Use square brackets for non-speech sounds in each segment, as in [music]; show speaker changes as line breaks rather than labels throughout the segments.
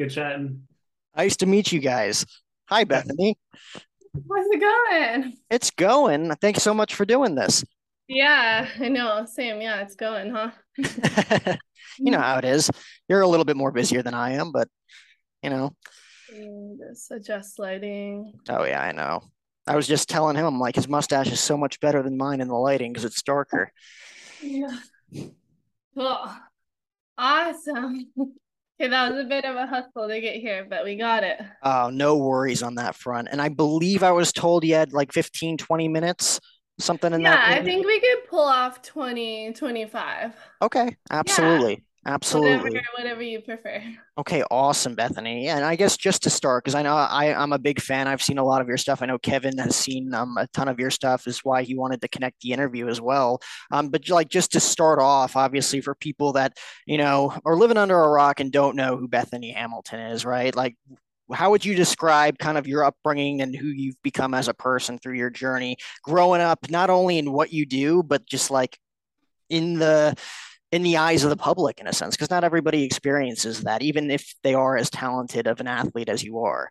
Good chatting.
Nice to meet you guys. Hi, Bethany.
How's it going?
It's going. Thanks so much for doing this.
Yeah, I know. Same. Yeah, it's going, huh? [laughs]
you know how it is. You're a little bit more busier than I am, but you know.
Just adjust lighting.
Oh yeah, I know. I was just telling him, like, his mustache is so much better than mine in the lighting because it's darker.
Yeah. Cool. Awesome. [laughs] Okay, that was a bit of a hustle to get here, but we got it.
Oh, no worries on that front. And I believe I was told you had like 15, 20 minutes, something in
Yeah,
that.
Yeah,
I
think we could pull off 20, 25.
Okay, absolutely. Absolutely.
Whatever, whatever you prefer.
Okay, awesome, Bethany. Yeah, and I guess just to start, because I know I, I'm a big fan. I've seen a lot of your stuff. I know Kevin has seen um, a ton of your stuff, is why he wanted to connect the interview as well. Um, but like just to start off, obviously for people that, you know, are living under a rock and don't know who Bethany Hamilton is, right? Like how would you describe kind of your upbringing and who you've become as a person through your journey growing up, not only in what you do, but just like in the in the eyes of the public in a sense because not everybody experiences that even if they are as talented of an athlete as you are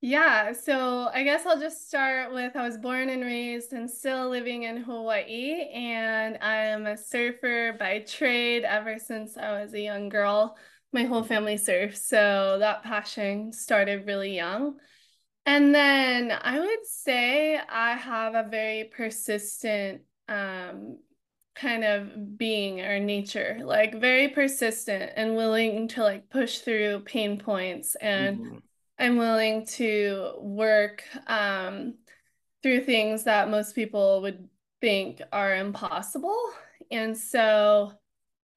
Yeah, so I guess I'll just start with I was born and raised and still living in Hawaii, and I'm a surfer by trade ever since I was a young girl. My whole family surfs, so that passion started really young. And then I would say I have a very persistent um, kind of being or nature, like very persistent and willing to like push through pain points and
Mhm.
I'm willing to work um, through things that most people would think are impossible. And so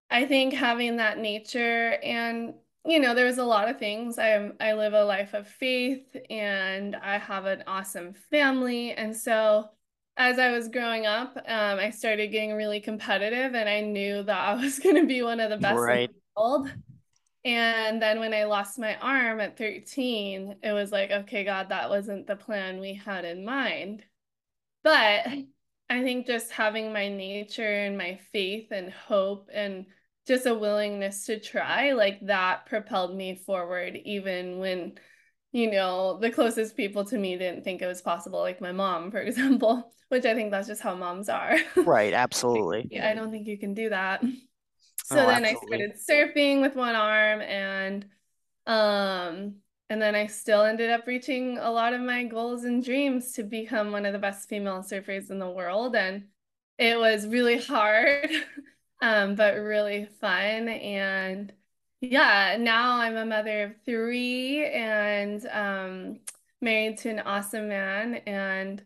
I think having that nature and you know, there's a lot of things. I I live a life of faith and I have an awesome family. And so as I was growing up, um, I started getting really competitive and I knew that I was [laughs] going to be one of the best in the world. And then when I lost my arm at 13, it was like, okay, God, that wasn't the plan we had in mind. But I think just having my nature and my faith and hope and just a willingness to try, like that propelled me forward, even when, you know, the closest people to me didn't think it was possible, like my mom, for [laughs] example, which I think that's just how moms are.
right [laughs] absolutely
Yeah, I don't think you can do that. So
oh
then I started surfing with one arm and um and then I still ended up reaching a lot of my goals and dreams to become one of the best female surfers in the world and it was really hard [laughs] um but really fun and yeah, now I'm a mother of three and um married to an awesome man and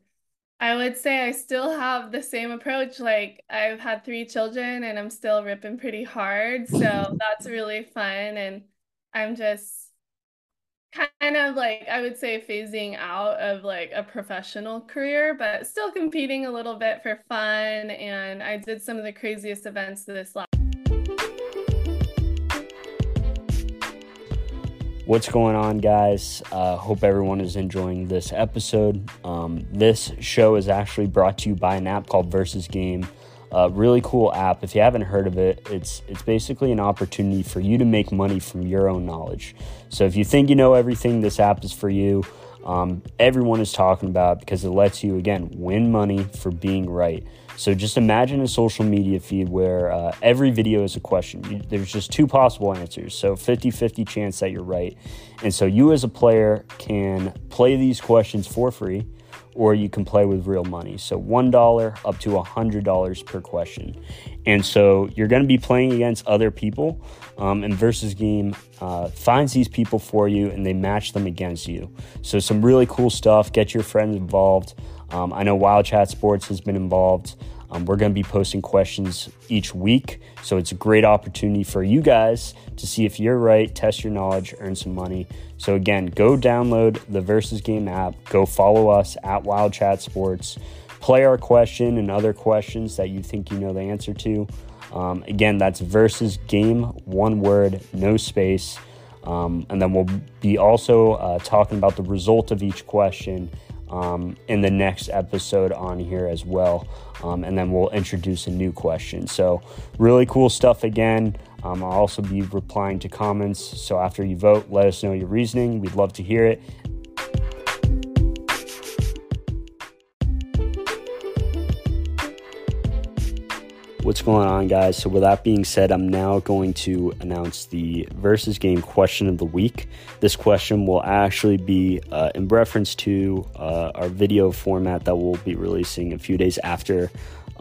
I would say I still have the same approach. Like I've had three children and I'm still ripping pretty hard. So [laughs] that's really fun. And I'm just kind of like, I would say phasing out of like a professional career, but still competing a little bit for fun. And I did some of the craziest events this last.
What's going on, guys? Uh, hope everyone is enjoying this episode. Um, this show is actually brought to you by an app called Versus Game. A really cool app. If you haven't heard of it, it's it's basically an opportunity for you to make money from your own knowledge. So if you think you know everything, this app is for you. Um, everyone is talking about because it lets you again win money for being right. So just imagine a social media feed where uh, every video is a question. You, there's just two possible answers. So 50 50 chance that you're right. And so you as a player can play these questions for free or you can play with real money. So $1 up to $100 per question. And so you're going to be playing against other people. Um, and Versus Game uh, finds these people for you and they match them against you. So some really cool stuff. Get your friends involved. Um, I know Wild Chat Sports has been involved. Um, we're going to be posting questions each week. So it's a great opportunity for you guys to see if you're right, test your knowledge, earn some money. So again, go download the Versus Game app, go follow us at Wild Chat Sports, play our question and other questions that you think you know the answer to. Um, again, that's Versus Game, one word, no space. Um, and then we'll be also uh, talking about the result of each question um, in the next episode on here as well. Um, and then we'll introduce a new question. So, really cool stuff again. Um, I'll also be replying to comments. So, after you vote, let us know your reasoning. We'd love to hear it. What's going on, guys? So, with that being said, I'm now going to announce the versus game question of the week. This question will actually be uh, in reference to uh, our video format that we'll be releasing a few days after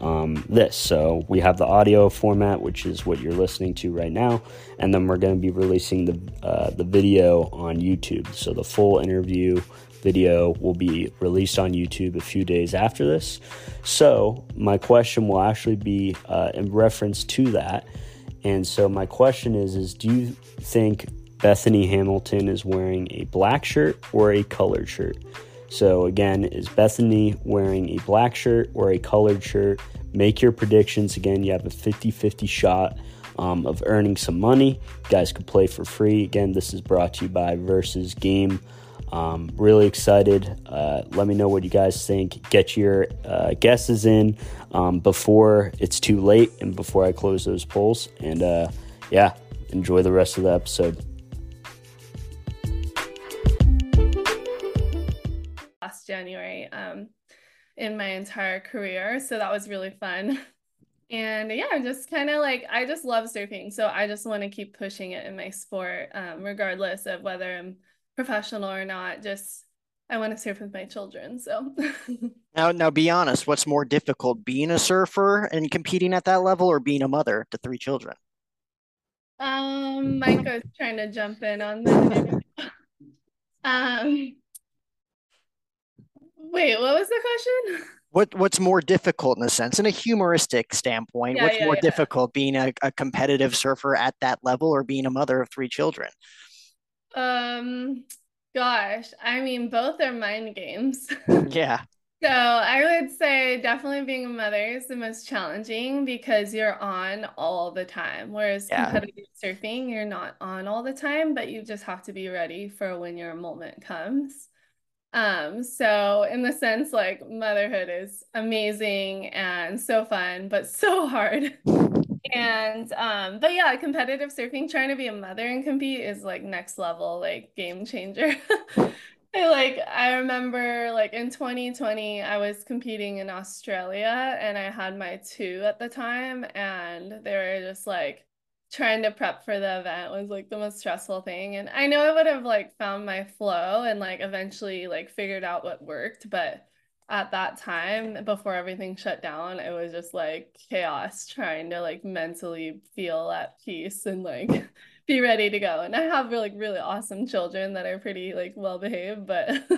um, this. So, we have the audio format, which is what you're listening to right now, and then we're going to be releasing the uh, the video on YouTube. So, the full interview video will be released on YouTube a few days after this. So, my question will actually be uh, in reference to that. And so, my question is: Is do you think Bethany Hamilton is wearing a black shirt or a colored shirt? So, again, is Bethany wearing a black shirt or a colored shirt? Make your predictions. Again, you have a 50 50 shot um, of earning some money. You guys can play for free. Again, this is brought to you by Versus Game. Um, really excited. Uh, let me know what you guys think. Get your uh, guesses in um, before it's too late and before I close those polls. And uh, yeah, enjoy the rest of the episode.
Last January um, in my entire career. So that was really fun. [laughs] And yeah, I'm just kind of like I just love surfing. So I just want to keep pushing it in my sport, um, regardless of whether I'm professional or not. Just I want to surf with my children. So [laughs]
now, now be honest. What's more difficult, being a surfer and competing at that level, or being a mother to three children?
Um, Mike was trying to jump in on that. [laughs] um, wait, what was the question? [laughs]
What What's more difficult in a sense, in a humoristic standpoint?
Yeah,
what's
yeah,
more
yeah.
difficult, being a, a competitive surfer at that level, or being a mother of three children?
Um, gosh, I mean, both are mind games. [laughs]
Yeah.
So I would say definitely being a mother is the most challenging because you're on all the time. Whereas
Yeah.
competitive surfing, you're not on all the time, but you just have to be ready for when your moment comes. Um, so in the sense, like motherhood is amazing and so fun, but so hard. And um, but yeah, competitive surfing, trying to be a mother and compete is like next level, like game changer. [laughs] I like I remember like in 2020 I was competing in Australia and I had my two at the time and they were just like trying to prep for the event was like the most stressful thing and I know I would have like found my flow and like eventually like figured out what worked but at that time before everything shut down it was just like chaos trying to like mentally feel at peace and like [laughs] be ready to go. And I have like really awesome children that are pretty like well behaved, but [laughs]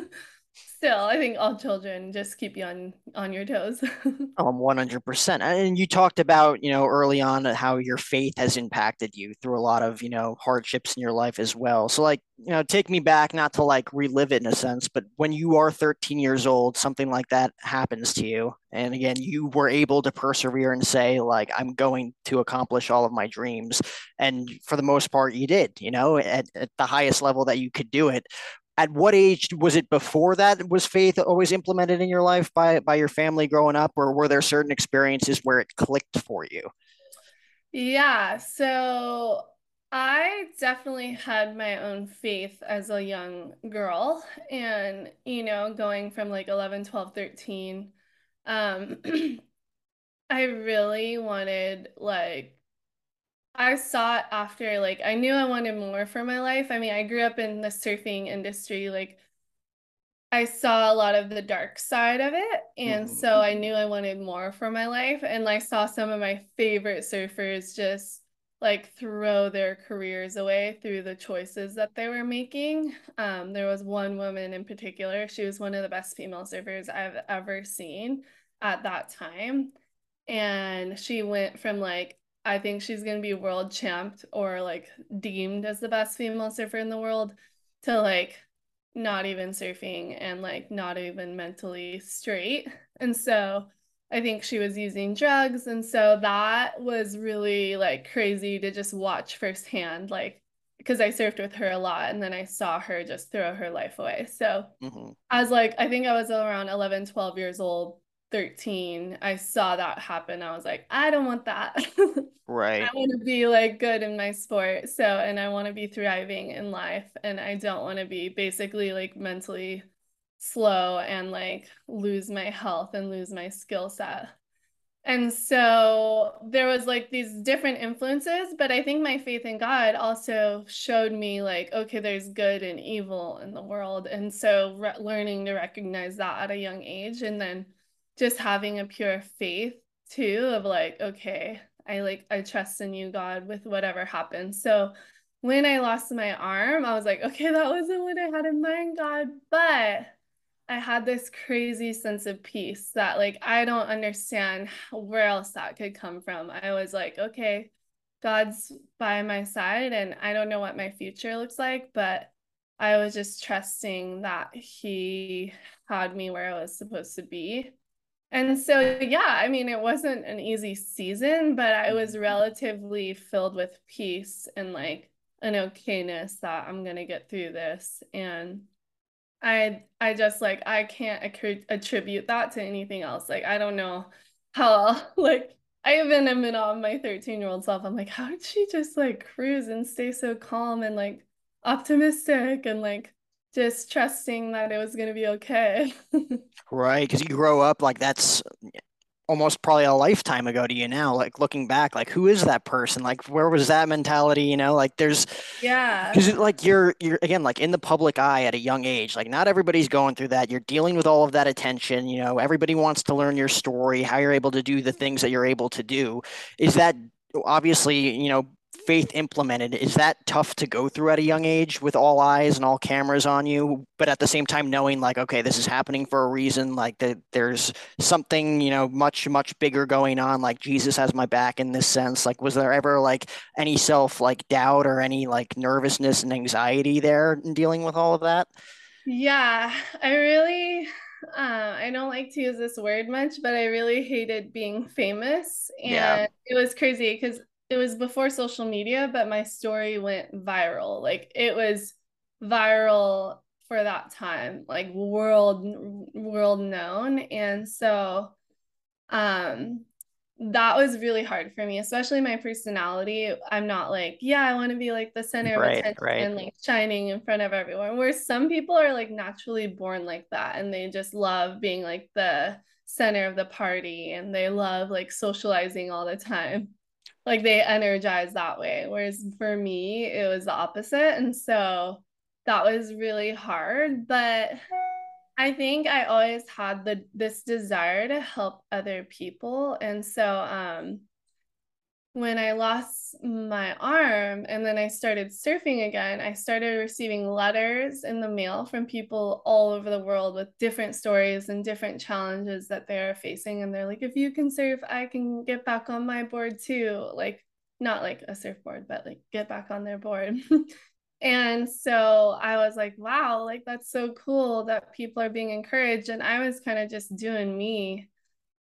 still, I think all children just keep you on on your toes. [laughs]
Um, 100%. And you talked about, you know, early on how your faith has impacted you through a lot of, you know, hardships in your life as well. So, like, you know, take me back, not to like relive it in a sense, but when you are 13 years old, something like that happens to you. And again, you were able to persevere and say, like, I'm going to accomplish all of my dreams. And for the most part, you did, you know, at, at the highest level that you could do it at what age was it before that was faith always implemented in your life by by your family growing up or were there certain experiences where it clicked for you?
Yeah, so I definitely had my own faith as a young girl and you know going from like 11, 12, 13 um [clears throat] I really wanted like I sought after like I knew I wanted more for my life. I mean, I grew up in the surfing industry, like I saw a lot of the dark side of it, and
Mhm.
so I knew I wanted more for my life. And I saw some of my favorite surfers just like throw their careers away through the choices that they were making. Um, there was one woman in particular, she was one of the best female surfers I've ever seen at that time. And she went from like, I think she's gonna be world champ or like deemed as the best female surfer in the world to like not even surfing and like not even mentally straight. And so I think she was using drugs. And so that was really like crazy to just watch firsthand, like because I surfed with her a lot and then I saw her just throw her life away. So
hmm
I was like, I think I was around 11, 12 years old, 13. I saw that happen. I was like, I don't want that. [laughs]
Right.
I want to be like good in my sport. So, and I want to be thriving in life. And I don't want to be basically like mentally slow and like lose my health and lose my skill set. And so there was like these different influences, but I think my faith in God also showed me like, okay, there's good and evil in the world. And so re- learning to recognize that at a young age and then just having a pure faith too of like, okay, I like I trust in you, God, with whatever happens. So when I lost my arm, I was like, okay, that wasn't what I had in mind, God, but I had this crazy sense of peace that like I don't understand where else that could come from. I was like, okay, God's by my side and I don't know what my future looks like, but I was just trusting that he had me where I was supposed to be. And so yeah, I mean it wasn't an easy season, but I was mm-hmm. relatively filled with peace and like an okayness that I'm going to get through this and I I just like I can't attribute that to anything else. Like I don't know how [laughs] like I even am in awe of my 13 year old self. I'm like, how did she just like cruise and stay so calm and like optimistic and like just trusting that it was gonna be okay. [laughs]
Right. Because you grow up like that's almost probably a lifetime ago to you now like looking back like who is that person like where was that mentality you know like there's
Yeah.
because like you're you're again like in the public eye at a young age like not everybody's going through that you're dealing with all of that attention you know everybody wants to learn your story how you're able to do the things that you're able to do is that obviously you know faith implemented is that tough to go through at a young age with all eyes and all cameras on you but at the same time knowing like okay this is happening for a reason like that there's something you know much much bigger going on like jesus has my back in this sense like was there ever like any self like doubt or any like nervousness and anxiety there in dealing with all of that
Yeah, I really uh, I don't like to use this word much, but I really hated being famous.
yeah
And it was crazy because it was before social media, but my story went viral. Like it was viral for that time, like world world known. And so um that was really hard for me, especially my personality. I'm not like, yeah, I want to be like the center of attention
right
and like shining in front of everyone. Where some people are like naturally born like that and they just love being like the center of the party and they love like socializing all the time like they energize that way. Whereas for me, it was the opposite. And so that was really hard. But I think I always had the this desire to help other people. And so um when I lost my arm and then I started surfing again, I started receiving letters in the mail from people all over the world with different stories and different challenges that they're facing. And they're like, if you can surf, I can get back on my board too. Like, not like a surfboard, but like get back on their board. [laughs] and so I was like, wow, like that's so cool that people are being encouraged. And I was kind of just doing me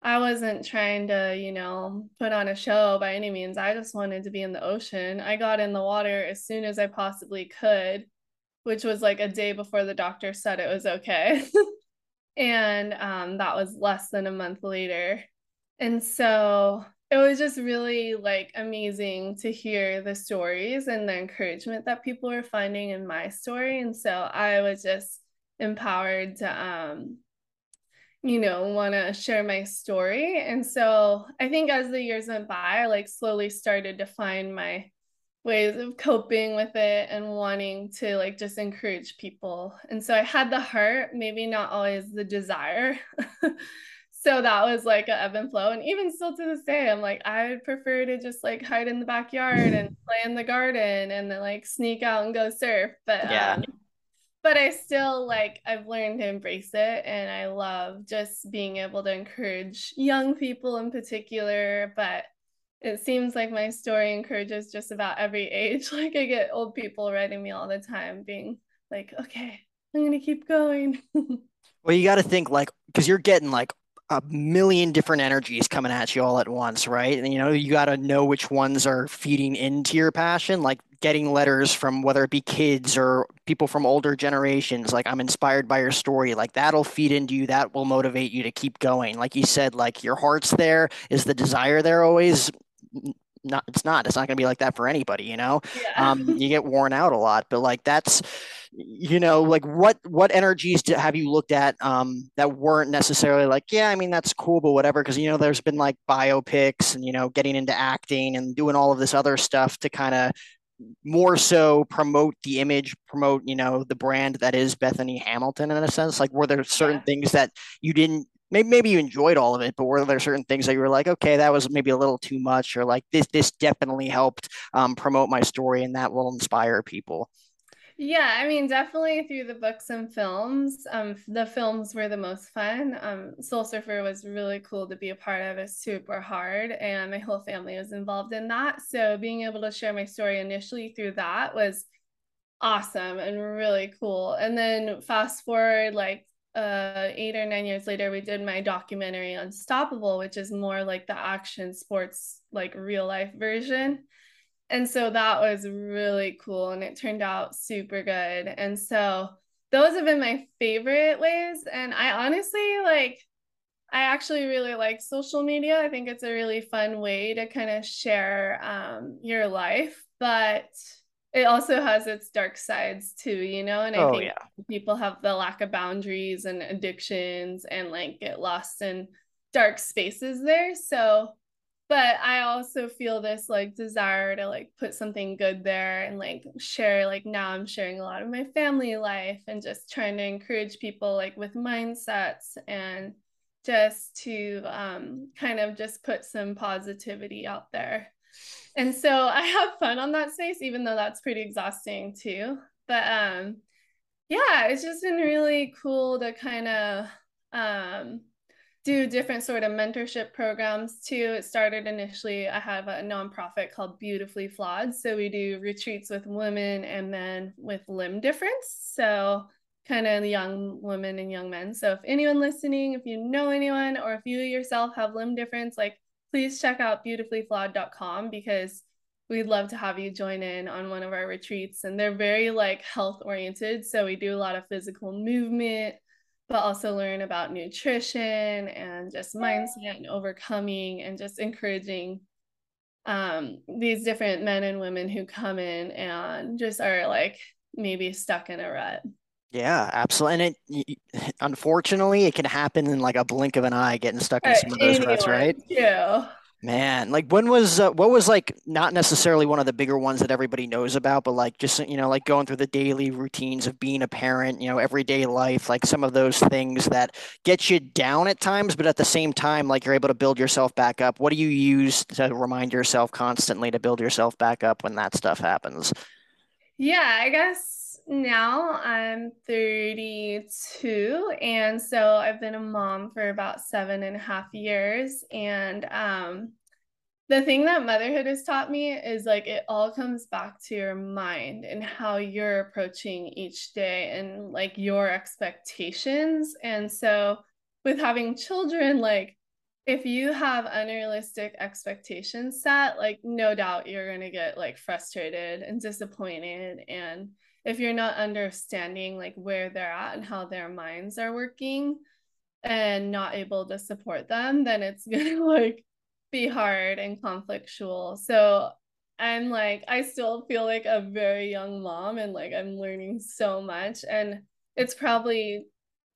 I wasn't trying to, you know, put on a show by any means. I just wanted to be in the ocean. I got in the water as soon as I possibly could, which was like a day before the doctor said it was okay. [laughs] and um, that was less than a month later. And so it was just really like amazing to hear the stories and the encouragement that people were finding in my story. And so I was just empowered to um you know, want to share my story. And so I think as the years went by, I like slowly started to find my ways of coping with it and wanting to like just encourage people. And so I had the heart, maybe not always the desire. [laughs] so that was like a ebb and flow. And even still to this day, I'm like, I would prefer to just like hide in the backyard and play in the garden and then like sneak out and go surf. But
yeah
um, but I still like I've learned to embrace it and I love just being able to encourage young people in particular, but it seems like my story encourages just about every age. [laughs] Like I get old people writing me all the time being like, "Okay, I'm going to keep going." [laughs]
well you got to think like because you're getting like a million different energies coming at you all at once, right? And you know, you got to know which ones are feeding into your passion, like getting letters from whether it be kids or people from older generations, like I'm inspired by your story, like that'll feed into you, that will motivate you to keep going. Like you said, like your heart's there, is the desire there always? Not, it's not. It's not going to be like that for anybody, you know. Yeah. Um, you get worn out a lot, but like that's you know like what what energies do, have you looked at um, that weren't necessarily like yeah i mean that's cool but whatever because you know there's been like biopics and you know getting into acting and doing all of this other stuff to kind of more so promote the image promote you know the brand that is bethany hamilton in a sense like were there certain yeah. things that you didn't maybe, maybe you enjoyed all of it but were there certain things that you were like okay that was maybe a little too much or like this this definitely helped um, promote my story and that will inspire people
yeah, I mean, definitely through the books and films. Um, the films were the most fun. Um, Soul Surfer was really cool to be a part of. It's super hard, and my whole family was involved in that. So being able to share my story initially through that was awesome and really cool. And then fast forward like uh eight or nine years later, we did my documentary Unstoppable, which is more like the action sports, like real life version and so that was really cool and it turned out super good. And so those have been my favorite ways and i honestly like i actually really like social media. I think it's a really fun way to kind of share um, your life but it also has its dark sides too you know? And i oh, think yeah. people have the lack of boundaries and addictions and like get lost in dark spaces there. So but I also feel this like desire to like put something good there and like share like now I'm sharing a lot of my family life and just trying to encourage people like with mindsets and just to um, kind of just put some positivity out there. And so [laughs] I have fun on that space, even though that's pretty exhausting too. But um, yeah, it's just been really cool to kind of um, do different sort of mentorship programs too. It started initially, I have a nonprofit called Beautifully Flawed. So we do retreats with women and men with limb difference. So kind of young women and young men. So if anyone listening, if you know anyone or if you yourself have limb difference, like please check out beautifullyflawed.com because we'd love to have you join in on one of our retreats. And they're very like health oriented. So we do a lot of physical movement but also learn about nutrition and just mindset and overcoming and just encouraging um, these different men and women who come in and just are like maybe stuck in a rut.
Yeah, absolutely. And it, unfortunately, it can happen in like a blink of an eye, getting stuck in some of those ruts, right?
Yeah.
Man, like when was uh, what was like not necessarily one of the bigger ones that everybody knows about, but like just you know like going through the daily routines of being a parent, you know, everyday life, like some of those things that get you down at times, but at the same time, like you're able to build yourself back up. What do you use to remind yourself constantly to build yourself back up when that stuff happens?
Yeah, I guess now I'm 32 and so I've been a mom for about seven and a half years and um the thing that motherhood has taught me is like it all comes back to your mind and how you're approaching each day and like your expectations and so with having children like if you have unrealistic expectations set like no doubt you're going to get like frustrated and disappointed and if you're not understanding like where they're at and how their minds are working and not able to support them then it's [laughs] gonna like be hard and conflictual. So i'm like i still feel like a very young mom and like i'm learning so much and it's probably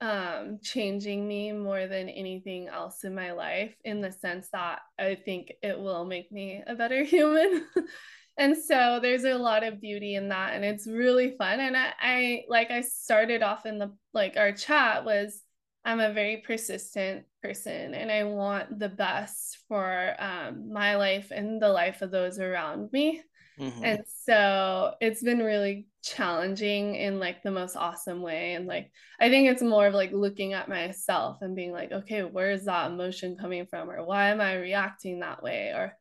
um changing me more than anything else in my life in the sense that i think it will make me a better [laughs] human and so there's a lot of beauty in that and it's really fun. And I, I like i started off in the like our chat was i'm a very persistent person and i want the best for um, my life and the life of those around me. Mm-hmm. and so it's been really challenging in like the most awesome way. And like i think it's more of like looking at myself and being like okay where is that emotion coming from? Or why am i reacting that way? Or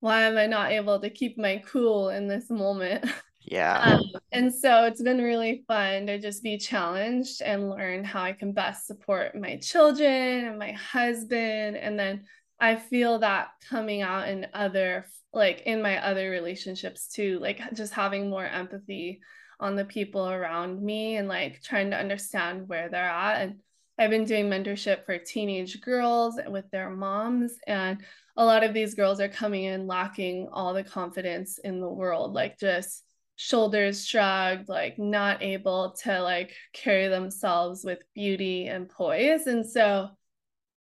why am I not able to keep my cool in this moment? [laughs]
Yeah. Um,
and so it's been really fun to just be challenged and learn how I can best support my children and my husband. And then I feel that coming out in other, like in my other relationships too, like just having more empathy on the people around me and like trying to understand where they're at. And I've been doing mentorship for teenage girls with their moms. And a lot of these girls are coming in lacking all the confidence in the world, like just shoulders shrugged, like not able to like carry themselves with beauty and poise. And so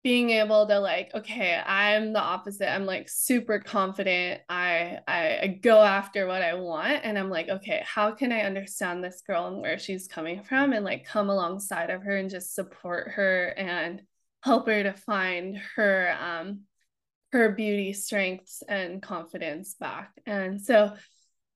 being able to like, okay, I'm the opposite. I'm like super confident. I, I go after what I want. And I'm like, okay, how can I understand this girl and where she's coming from and like come alongside of her and just support her and help her to find her um her beauty strengths and confidence back. And so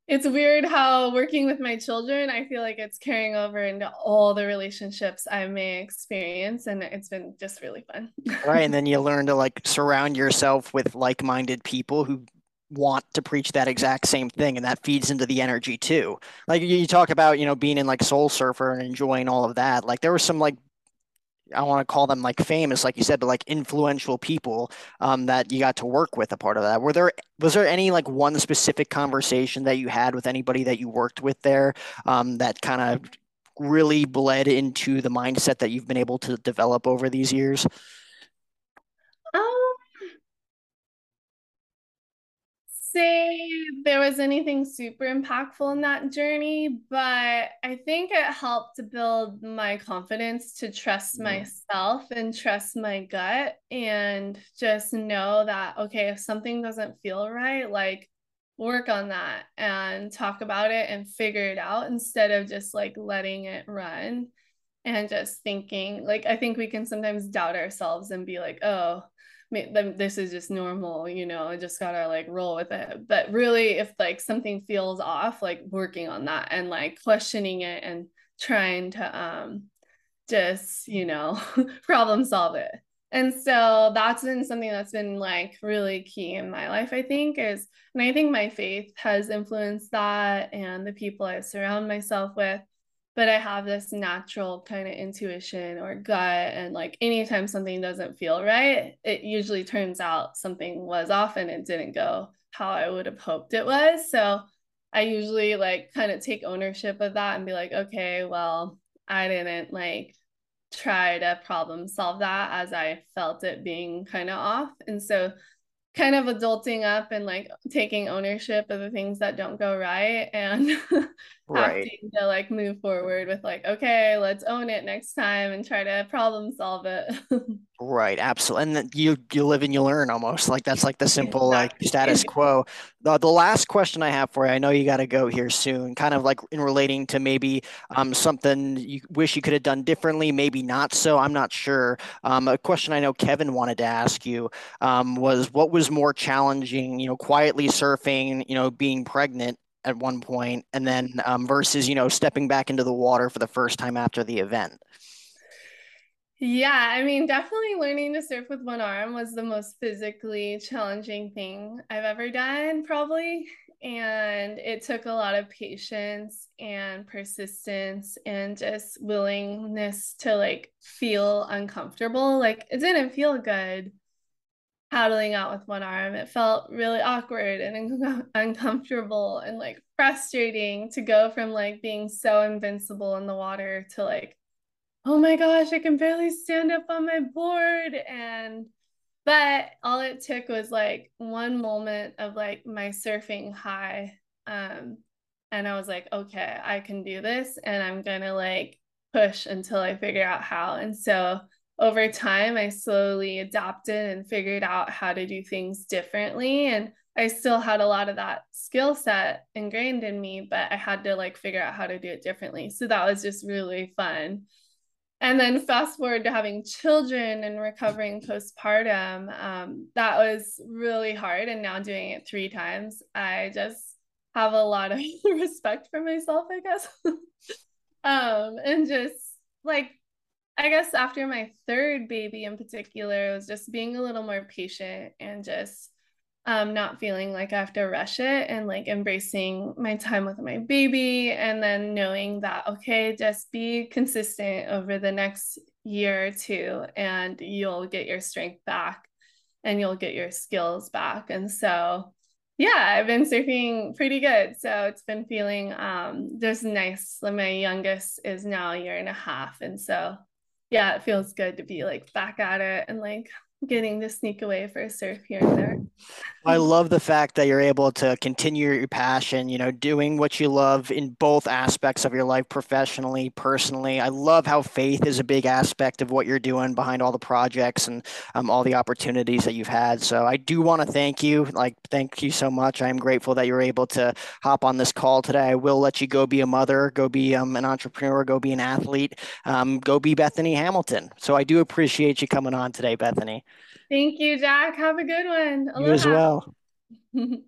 it's weird how working with my children, I feel like it's carrying over into all the relationships I may experience. And it's been just really fun.
right. And then [laughs] you learn to like surround yourself with like minded people who want to preach that exact same thing and that feeds into the energy too like you talk about you know being in like soul surfer and enjoying all of that like there were some like I want to call them like famous, like you said, but like influential people um, that you got to work with a part of that. Were there was there any like one specific conversation that you had with anybody that you worked with there um, that kind of really bled into the mindset that you've been able to develop over these years?
Say there was anything super impactful in that journey, but I think it helped to build my confidence to trust mm-hmm. myself and trust my gut and just know that, okay, if something doesn't feel right, like work on that and talk about it and figure it out instead of just like letting it run and just thinking like I think we can sometimes doubt ourselves and be like, oh, this is just normal, you know, I just gotta like roll with it. But really, if like something feels off, like working on that and like questioning it and trying to um just, you know, [laughs] problem solve it. And so that's been something that's been like really key in my life, I think, is, and I think my faith has influenced that and the people I surround myself with but I have this natural kind of intuition or gut. And like anytime something doesn't feel right, it usually turns out something was off and it didn't go how I would have hoped it was. So I usually like kind of take ownership of that and be like, okay, well, I didn't like try to problem solve that as I felt it being kind of off. And so kind of adulting up and like taking ownership of the things that don't go right and [laughs] right. to like move forward with like okay let's own it next time and try to problem solve it. [laughs]
Right absolutely and you you live and you learn almost like that's like the simple like status quo. The, the last question i have for you i know you got to go here soon kind of like in relating to maybe um, something you wish you could have done differently maybe not so i'm not sure. Um, a question i know kevin wanted to ask you um, was what was more challenging you know quietly surfing you know being pregnant at one point, and then um, versus you know stepping back into the water for the first time after the event?
Yeah, I mean, definitely learning to surf with one arm was the most physically challenging thing I've ever done, probably. And it took a lot of patience and persistence and just willingness to like feel uncomfortable. Like it didn't feel good paddling out with one arm. It felt really awkward and un- [laughs] uncomfortable and like frustrating to go from like being so invincible in the water to like, oh my gosh, I can barely stand up on my board. And, but all it took was like one moment of like my surfing high. Um, and I was like, okay, I can do this. And I'm going to like push until I figure out how. And so, over time, I slowly adapted and figured out how to do things differently. And I still had a lot of that skill set ingrained in me, but I had to like figure out how to do it differently. So that was just really fun. And then fast forward to having children and recovering postpartum, um, that was really hard. And now doing it three times, I just have a lot of [laughs] respect for myself, I guess. [laughs] um, and just like I guess after my third baby in particular, it was just being a little more patient and just um, not feeling like I have to rush it and like embracing my time with my baby and then knowing that, okay, just be consistent over the next year or two and you'll get your strength back and you'll get your skills back. And so, yeah, I've been surfing pretty good. So it's been feeling um, just nice. My youngest is now a year and a half. And so, yeah, it feels good to be like back at it and like getting to sneak away for a surf here and there.
I love the fact that you're able to continue your passion, you know, doing what you love in both aspects of your life, professionally, personally. I love how faith is a big aspect of what you're doing behind all the projects and um, all the opportunities that you've had. So I do want to thank you. Like, thank you so much. I'm grateful that you're able to hop on this call today. I will let you go be a mother, go be um, an entrepreneur, go be an athlete, um, go be Bethany Hamilton. So I do appreciate you coming on today, Bethany.
Thank you, Jack. Have a good one.
Aloha. You as well. [laughs]